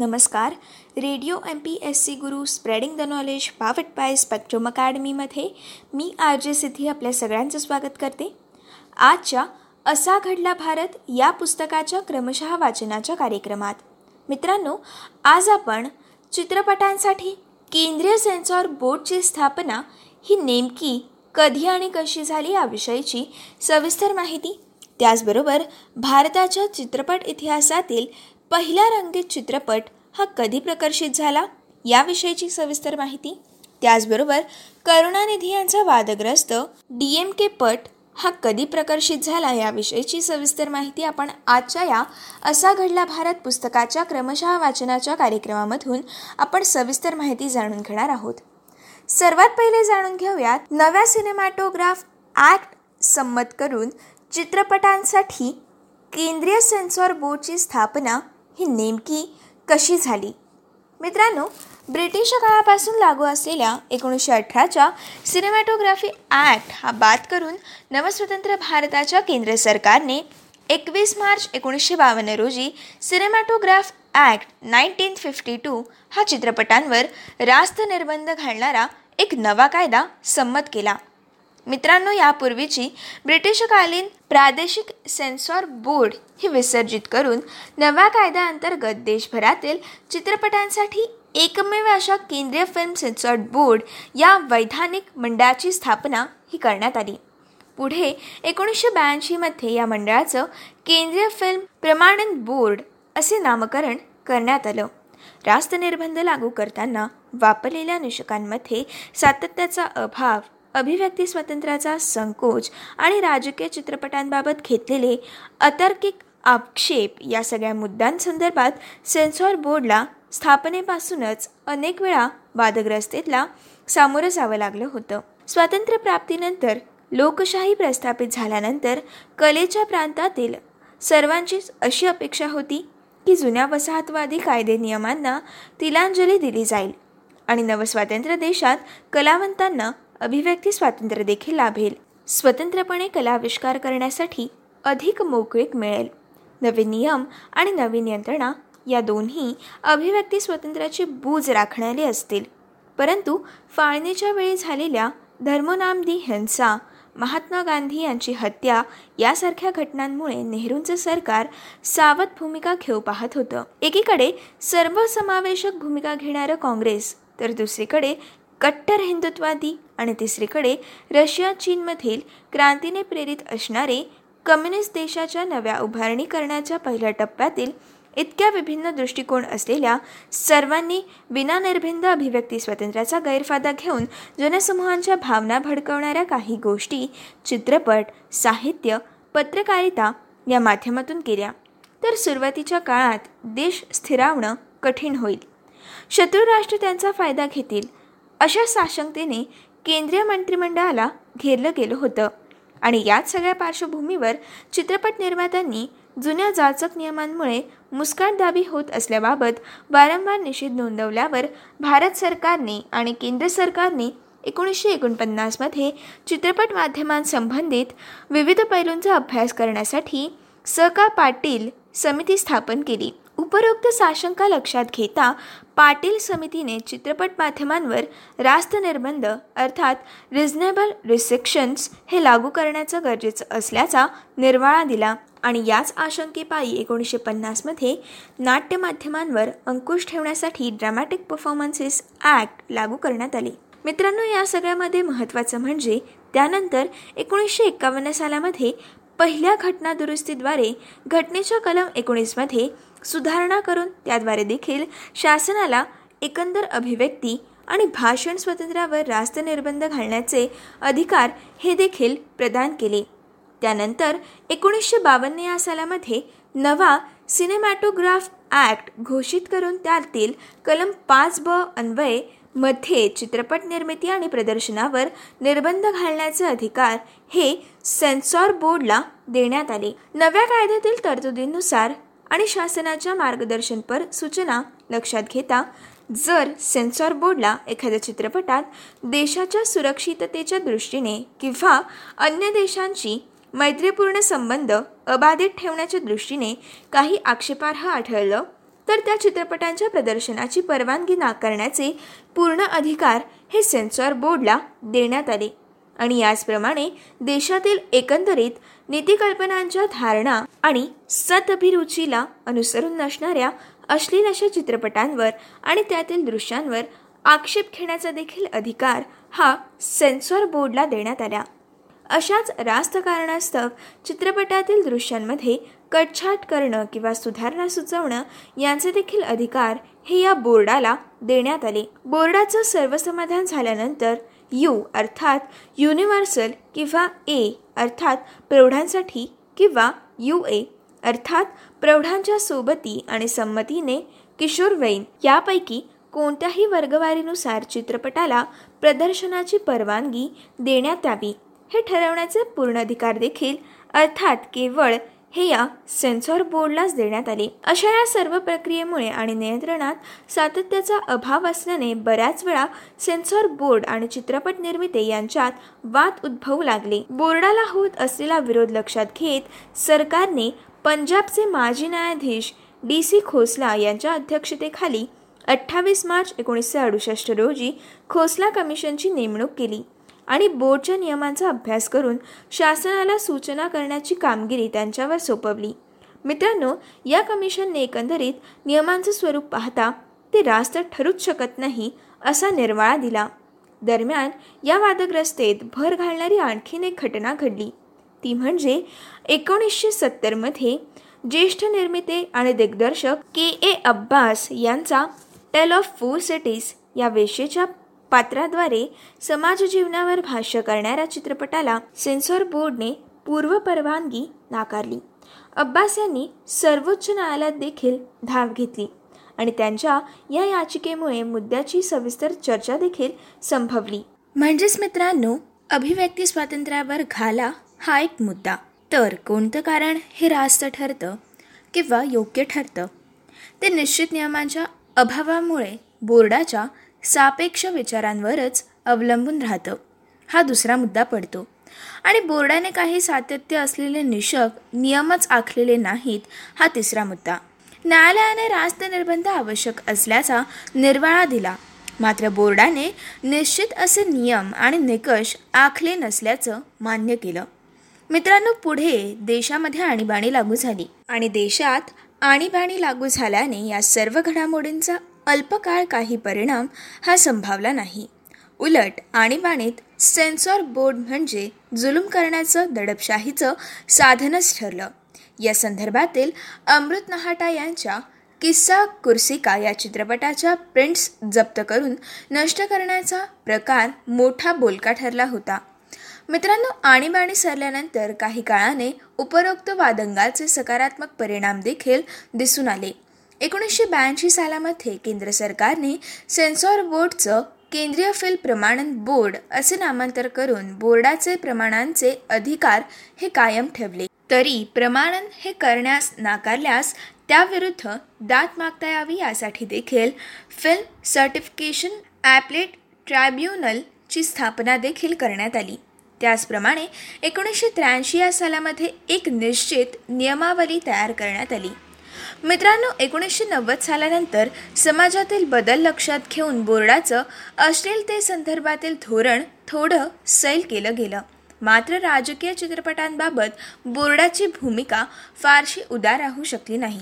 नमस्कार. Radio M P S C guru spreading the knowledge power by spectrum अकॅडमीमध्ये मी R J Siddhi आपल्या सगळ्यांचं स्वागत करते. आजच्या असा घडला भारत या पुस्तकाच्या क्रमशः वाचनाच्या कार्यक्रमात. मित्रांनो आज आपण चित्रपटांसाठी केंद्रीय सेन्सॉर बोर्डची स्थापना ही नेमकी कधी आणि कशी झाली याविषयीची सविस्तर माहिती त्याचबरोबर भारताच्या चित्रपट इतिहासातील पहिला रंगीत चित्रपट हा कधी प्रकर्षित झाला? याविषयीची सविस्तर माहिती त्याचबरोबर करुणानिधी यांचा वादग्रस्त डी एम के पट हा कधी प्रकर्षित झाला याविषयीची सविस्तर माहिती आपण आजच्या या असा घडला भारत पुस्तकाच्या क्रमशः वाचनाच्या कार्यक्रमामधून आपण सविस्तर माहिती जाणून घेणार आहोत. सर्वात पहिले जाणून घेऊयात नव्या सिनेमॅटोग्राफ ॲक्ट संमत करून चित्रपटांसाठी केंद्रीय सेन्सॉर बोर्डची स्थापना ही नेमकी कशी झाली? मित्रांनो ब्रिटिश काळापासून लागू असलेल्या एकोणीसशे अठराच्या सिनेमॅटोग्राफी ॲक्ट हा बाद करून नवस्वतंत्र भारताच्या केंद्र सरकारने एकवीस मार्च एकोणीसशे बावन्न रोजी cinematograph act nineteen fifty two हा चित्रपटांवर रास्त निर्बंध घालणारा एक नवा कायदा संमत केला. मित्रांनो यापूर्वीची ब्रिटिशकालीन प्रादेशिक सेन्सॉर बोर्ड ही विसर्जित करून नव्या कायद्याअंतर्गत देशभरातील चित्रपटांसाठी एकमेव अशा केंद्रीय फिल्म सेन्सॉर बोर्ड या वैधानिक मंडळाची स्थापना ही करण्यात आली. पुढे एकोणीसशे ब्याऐंशीमध्ये या मंडळाचं केंद्रीय फिल्म प्रमाणन बोर्ड असे नामकरण करण्यात आलं. रास्त निर्बंध लागू करताना वापरलेल्या निषकांमध्ये सातत्याचा अभाव अभिव्यक्ती स्वातंत्र्याचा संकोच आणि राजकीय चित्रपटांबाबत घेतलेले अतार्किक आक्षेप या सगळ्या मुद्द्यांसंदर्भात सेन्सॉर बोर्डला स्थापनेपासूनच अनेक वेळा वादग्रस्तेतला सामोरं जावं लागलं होतं. स्वातंत्र्यप्राप्तीनंतर लोकशाही प्रस्थापित झाल्यानंतर कलेच्या प्रांतातील सर्वांचीच अशी अपेक्षा होती की जुन्या वसाहतवादी कायदे नियमांना तिलांजली दिली जाईल आणि नवस्वातंत्र्य देशात कलावंतांना अभिव्यक्ती स्वातंत्र्य देखील लाभेल. स्वतंत्रपणे कलाविष्कार करण्यासाठी अधिक मोकळीक मिळेल. नवे नियम आणि नवीन यंत्रणा या दोन्ही अभिव्यक्ती स्वातंत्र्याची बूज राखणारे असतील. परंतु फाळणीच्या वेळी झालेल्या धर्मनामदी हिंसा महात्मा गांधी यांची हत्या यासारख्या घटनांमुळे नेहरूंचं सरकार सावध भूमिका घेऊ पाहत होतं. एकीकडे सर्वसमावेशक भूमिका घेणारं काँग्रेस तर दुसरीकडे कट्टर हिंदुत्वादी आणि तिसरीकडे रशिया चीनमधील क्रांतीने प्रेरित असणारे कम्युनिस्ट देशाच्या नव्या उभारणी करण्याच्या पहिल्या टप्प्यातील इतक्या विभिन्न दृष्टिकोन असलेल्या सर्वांनी विनानिर्भिंद अभिव्यक्ती स्वातंत्र्याचा गैरफायदा घेऊन जनसमूहांच्या भावना भडकवणाऱ्या काही गोष्टी चित्रपट साहित्य पत्रकारिता या माध्यमातून केल्या. तर सुरुवातीच्या काळात देश स्थिरावणं कठीण होईल. शत्रुराष्ट्र त्यांचा फायदा घेतील. अशा साशंकतेने केंद्रीय मंत्रिमंडळाला घेरलं गेलं होतं. आणि याच सगळ्या पार्श्वभूमीवर चित्रपट निर्मात्यांनी जुन्या जाचक नियमांमुळे मुस्काटदाबी होत असल्याबाबत वारंवार निषेध नोंदवल्यावर भारत सरकारने आणि केंद्र सरकारने एकोणीसशे एकोणपन्नासमध्ये चित्रपट माध्यमांसंबंधित विविध पैलूंचा अभ्यास करण्यासाठी सका पाटील समिती स्थापन केली. उपरोक्त साशंका लक्षात घेता पाटील समितीने चित्रपट माध्यमांवर रास्त निर्बंध अर्थात रिझनेबल रिस्ट्रिक्शन्स हे लागू करण्याचं गरजेचं असल्याचा निर्वाळा दिला आणि याच आशंकेपायी एकोणीसशे पन्नासमध्ये नाट्य माध्यमांवर अंकुश ठेवण्यासाठी ड्रामॅटिक परफॉर्मन्सेस ॲक्ट लागू करण्यात आले. मित्रांनो या सगळ्यामध्ये महत्त्वाचं म्हणजे त्यानंतर एकोणीसशे एकावन्न सालामध्ये पहिल्या घटना दुरुस्तीद्वारे घटनेच्या कलम एकोणीसमध्ये सुधारणा करून त्याद्वारे देखील शासनाला एकंदर अभिव्यक्ती आणि भाषण स्वातंत्र्यावर रास्त निर्बंध घालण्याचे अधिकार हे देखील प्रदान केले. त्यानंतर एकोणीसशे बावन्न या सालामध्ये नवा सिनेमॅटोग्राफ ॲक्ट घोषित करून त्यातील कलम पाच ब अन्वये मध्ये चित्रपट निर्मिती आणि प्रदर्शनावर निर्बंध घालण्याचे अधिकार हे सेन्सॉर बोर्डला देण्यात आले. नव्या कायद्यातील तरतुदींनुसार आणि शासनाच्या मार्गदर्शनपर सूचना लक्षात घेता जर सेन्सॉर बोर्डला एखाद्या चित्रपटात देशाच्या सुरक्षिततेच्या दृष्टीने किंवा अन्य देशांची मैत्रीपूर्ण संबंध अबाधित ठेवण्याच्या दृष्टीने काही आक्षेपार्ह आढळलं तर त्या चित्रपटांच्या प्रदर्शनाची परवानगी नाकारण्याचे पूर्ण अधिकार हे सेन्सॉर बोर्डला देण्यात आले. आणि याचप्रमाणे देशातील एकंदरीत नीतिकल्पनांच्या धारणा आणि सतभिरुचीला अनुसरून नसणाऱ्या अश्लील अशा चित्रपटांवर आणि त्यातील दृश्यांवर आक्षेप घेण्याचा देखील अधिकार हा सेन्सॉर बोर्डला देण्यात आला. अशाच रास्त कारणास्तव चित्रपटातील दृश्यांमध्ये कटछाट करणं किंवा सुधारणा सुचवणं यांचे देखील अधिकार हे या बोर्डाला देण्यात आले. बोर्डाचं सर्वसमाधान झाल्यानंतर यू अर्थात युनिव्हर्सल किंवा ए अर्थात प्रौढांसाठी किंवा यू ए अर्थात प्रौढांच्या सोबती आणि संमतीने किशोरवयीन यापैकी कोणत्याही वर्गवारीनुसार चित्रपटाला प्रदर्शनाची परवानगी देण्यात यावी. हे ठरवण्याचे पूर्ण अधिकार देखील अर्थात केवळ हे या सेन्सॉर बोर्डलाच देण्यात आले. अशा या सर्व प्रक्रियेमुळे आणि नियंत्रणात सातत्याचा अभाव असल्याने बऱ्याच वेळा सेन्सॉर बोर्ड आणि चित्रपट निर्मिते यांच्यात वाद उद्भवू लागले. बोर्डाला होत असलेला विरोध लक्षात घेत सरकारने पंजाबचे माजी न्यायाधीश डी सी खोसला यांच्या अध्यक्षतेखाली अठ्ठावीस मार्च एकोणीसशे अडुसष्ट रोजी खोसला कमिशनची नेमणूक केली. आणि बोर्डच्या नियमांचा अभ्यास करून शासनाला सूचना करण्याची कामगिरी त्यांच्यावर सोपवली. मित्रांनो या कमिशनने एकंदरीत नियमांचं स्वरूप पाहता ते रास्त ठरूच शकत नाही असा निर्वाळा दिला. दरम्यान या वादग्रस्तेत भर घालणारी आणखीन एक घटना घडली. ती म्हणजे एकोणीसशे सत्तरमध्ये ज्येष्ठ निर्मिते आणि दिग्दर्शक के ए अब्बास यांचा टेल ऑफ फोर सिटीज या वेशेच्या पात्राद्वारे समाज जीवनावर भाष्य करणाऱ्या चित्रपटाला सेन्सॉर बोर्डने पूर्व परवानगी नाकारली. अब्बास यांनी सर्वोच्च न्यायालयात देखील धाव घेतली आणि त्यांच्या या याचिकेमुळे मुद्द्याची सविस्तर चर्चा देखील संभवली. म्हणजेच मित्रांनो अभिव्यक्ती स्वातंत्र्यावर घाला हा एक मुद्दा. तर कोणतं कारण हे रास्त ठरतं किंवा योग्य ठरतं? ते निश्चित नियमांच्या अभावामुळे बोर्डाच्या सापेक्ष विचारांवरच अवलंबून राहतं. हा दुसरा मुद्दा पडतो. आणि बोर्डाने काही सातत्य असलेले निषक नियमच आखलेले नाहीत हा तिसरा मुद्दा. न्यायालयाने रास्त निर्बंध आवश्यक असल्याचा निर्वाळा दिला. मात्र बोर्डाने निश्चित असे नियम आणि निकष आखले नसल्याचं मान्य केलं. मित्रांनो पुढे देशामध्ये आणीबाणी लागू झाली. आणि देशात आणीबाणी लागू झाल्याने या सर्व घडामोडींचा अल्पकाळ काही परिणाम हा संभावला नाही. उलट आणीबाणीत सेन्सॉर बोर्ड म्हणजे जुलूम करण्याचं दडपशाहीचं साधनच ठरलं. या संदर्भातील अमृत नहाटा यांच्या किस्सा कुर्सिका या चित्रपटाच्या प्रिंट्स जप्त करून नष्ट करण्याचा प्रकार मोठा बोलका ठरला होता. मित्रांनो आणीबाणी सरल्यानंतर काही काळाने उपरोक्त वादंगाचे सकारात्मक परिणाम देखील दिसून आले. एकोणीसशे ब्याऐंशी सालामध्ये केंद्र सरकारने सेन्सॉर बोर्डचं केंद्रीय फिल्म प्रमाणन बोर्ड असे नामांतर करून बोर्डाचे प्रमाणांचे अधिकार हे कायम ठेवले. तरी प्रमाणन हे करण्यास नाकारल्यास त्याविरुद्ध दात मागता यावी यासाठी देखील फिल्म सर्टिफिकेशन ॲपलेट ट्रायब्युनलची स्थापना देखील करण्यात आली. त्याचप्रमाणे एकोणीसशे त्र्याऐंशी या सालामध्ये एक निश्चित नियमावली तयार करण्यात आली. मित्रांनो एकोणीसशे नव्वद सालानंतर समाजातील बदल लक्षात घेऊन बोर्डाचं अश्लीलते संदर्भातील धोरण थोडं सैल केलं गेलं. मात्र राजकीय चित्रपटांबाबत बोर्डाची भूमिका फारशी उदार राहू शकली नाही.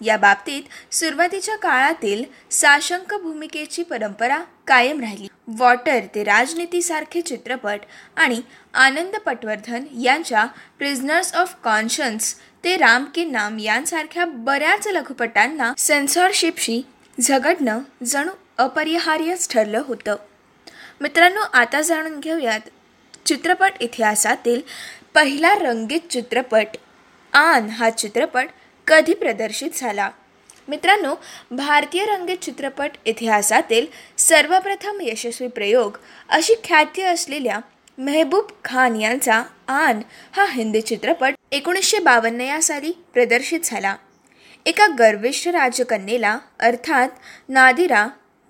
या बाबतीत सुरुवातीच्या काळातील साशंक भूमिकेची परंपरा कायम राहिली. वॉटर ते राजनीतीसारखे चित्रपट आणि आनंद पटवर्धन यांच्या प्रिझनर्स ऑफ कॉन्शन्स ते राम के नाम यांसारख्या बऱ्याच लघुपटांना सेन्सॉरशिपशी झगडणं जणू अपरिहार्यच ठरलं होतं. मित्रांनो आता जाणून घेऊयात चित्रपट इतिहासातील पहिला रंगीत चित्रपट. आन हा चित्रपट कधी प्रदर्शित झाला? मित्रांनो भारतीय रंगीत चित्रपट इतिहासातील सर्वप्रथम यशस्वी प्रयोग अशी ख्याती असलेल्या मेहबूब खान यांचा आन हा हिंदी चित्रपट एकोणीसशे बावन्न या साली प्रदर्शित झाला. एका गर्विष्ठ राजकन्येला अर्थात नादिरा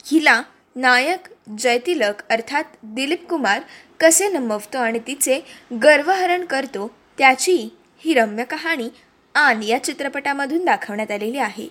हिला नायक जयतिलक अर्थात दिलीप कुमार कसे नमवतो आणि तिचे गर्वहरण करतो त्याची ही रम्य कहाणी आन या चित्रपटामधून दाखवण्यात आलेली आहे.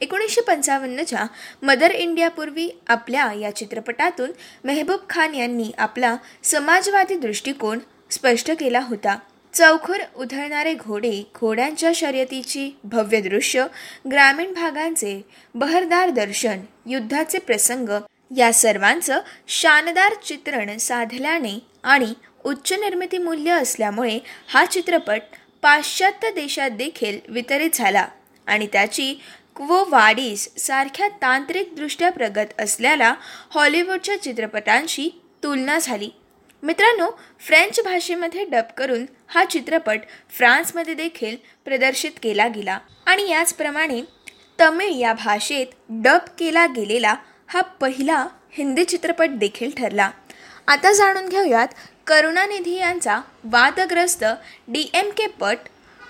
एकोणीसशे पंचावन्नच्या मदर इंडियापूर्वी आपल्या या चित्रपटातून मेहबूब खान यांनी आपला समाजवादी दृष्टिकोन स्पष्ट केला होता. चौखर उधळणारे घोडे घोड्यांच्या शर्यतीची भव्य दृश्य ग्रामीण भागांचे बहरदार दर्शन युद्धाचे प्रसंग या सर्वांचं शानदार चित्रण साधल्याने आणि उच्च निर्मिती मूल्य असल्यामुळे हा चित्रपट पाश्चात्य देशात देखील वितरित झाला आणि त्याची क्वो वाडीस सारख्या तांत्रिकदृष्ट्या प्रगत असलेल्या हॉलिवूडच्या चित्रपटांशी तुलना झाली. मित्रांनो फ्रेंच भाषेमध्ये डब करून हा चित्रपट फ्रान्समध्ये देखील प्रदर्शित केला गेला. आणि याचप्रमाणे तमिळ या भाषेत डब केला गेलेला हा पहिला हिंदी चित्रपट देखील ठरला. आता जाणून घेऊयात करुणानिधी यांचा वादग्रस्त डी एम के पट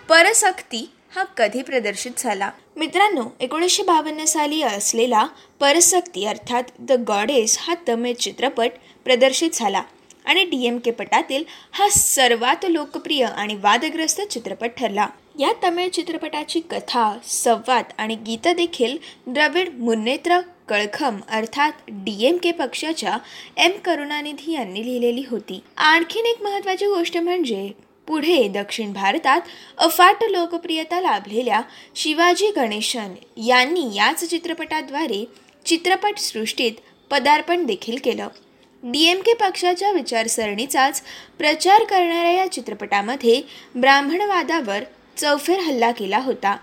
परसक्ती हा कधी प्रदर्शित झाला? मित्रांनो एकोणीसशे बावन्न साली असलेला परसक्ती अर्थात द गॉडेस हा तमिळ चित्रपट प्रदर्शित झाला. आणि डी एम के पटातील हा सर्वात लोकप्रिय आणि वादग्रस्त चित्रपट ठरला. या तमिळ चित्रपटाची कथा संवाद आणि गीतं देखील द्रविड मुन्नेत्र कळखम अर्थात डी एम के पक्षाच्या एम करुणानिधी यांनी लिहिलेली होती. आणखीन एक महत्त्वाची गोष्ट म्हणजे पुढे दक्षिण भारतात अफाट लोकप्रियता लाभलेल्या शिवाजी गणेशन यांनी याच चित्रपटाद्वारे चित्रपटसृष्टीत पदार्पण देखील केलं. डी एम के पक्षाच्या विचारसरणीचाच प्रचार करणाऱ्या या चित्रपटामध्ये ब्राह्मणवादावर चौफेर हल्ला केला होता.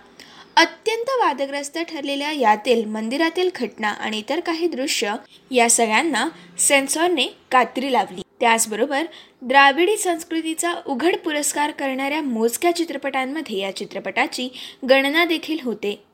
अत्यंत वादग्रस्त ठरलेल्या यातील मंदिरातील घटना आणि इतर काही दृश्य या सगळ्यांना सेन्सॉरने कात्री लावली. त्याचबरोबर द्राविडी संस्कृतीचा उघड पुरस्कार करणाऱ्या मोजक्या चित्रपटांमध्ये या चित्रपटाची गणना देखील होते.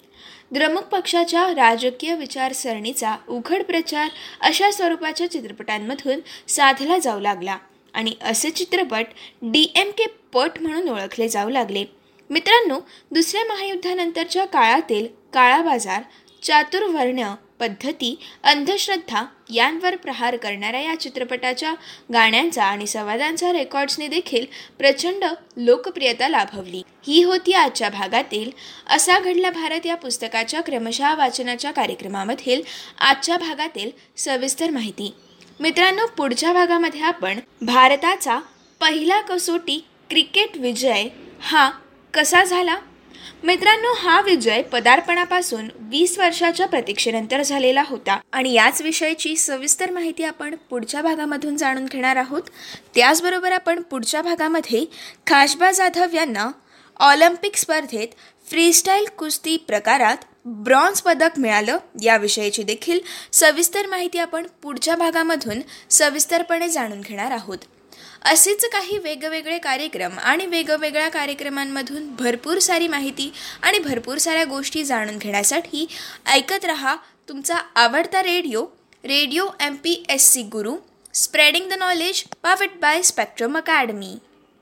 द्रमुक पक्षाच्या राजकीय विचारसरणीचा उघड प्रचार अशा स्वरूपाच्या चित्रपटांमधून साधला जाऊ लागला. आणि असे चित्रपट डी एम के पट म्हणून ओळखले जाऊ लागले. मित्रांनो दुसऱ्या महायुद्धानंतरच्या काळातील काळा बाजार चातुर्वर्ण पद्धती अंधश्रद्धा यांवर प्रहार करणाऱ्या या चित्रपटाच्या गाण्यांचा आणि संवादांचा रेकॉर्ड्सने देखील प्रचंड लोकप्रियता लाभवली. ही होती आजच्या भागातील असा घडला भारत या पुस्तकाच्या क्रमशः वाचनाच्या कार्यक्रमामधील आजच्या भागातील सविस्तर माहिती. मित्रांनो पुढच्या भागामध्ये आपण भारताचा पहिला कसोटी क्रिकेट विजय हा कसा झाला? मित्रांनो हा विजय पदार्पणापासून वीस वर्षाच्या प्रतीक्षेनंतर झालेला होता. आणि याच विषयाची सविस्तर माहिती आपण पुढच्या भागामधून जाणून घेणार आहोत. त्याचबरोबर आपण पुढच्या भागामध्ये खाशबा जाधव यांना ऑलिम्पिक स्पर्धेत फ्रीस्टाईल कुस्ती प्रकारात ब्रॉन्झ पदक मिळालं याविषयीची देखील सविस्तर माहिती आपण पुढच्या भागामधून सविस्तरपणे जाणून घेणार आहोत. असेच काही वेगवेगळे कार्यक्रम आणि वेगवेगळ्या कार्यक्रमांमधून भरपूर सारी माहिती आणि भरपूर साऱ्या गोष्टी जाणून घेण्यासाठी ऐकत रहा तुमचा आवडता radio radio M P S C Guru spreading the knowledge powered by Spectrum Academy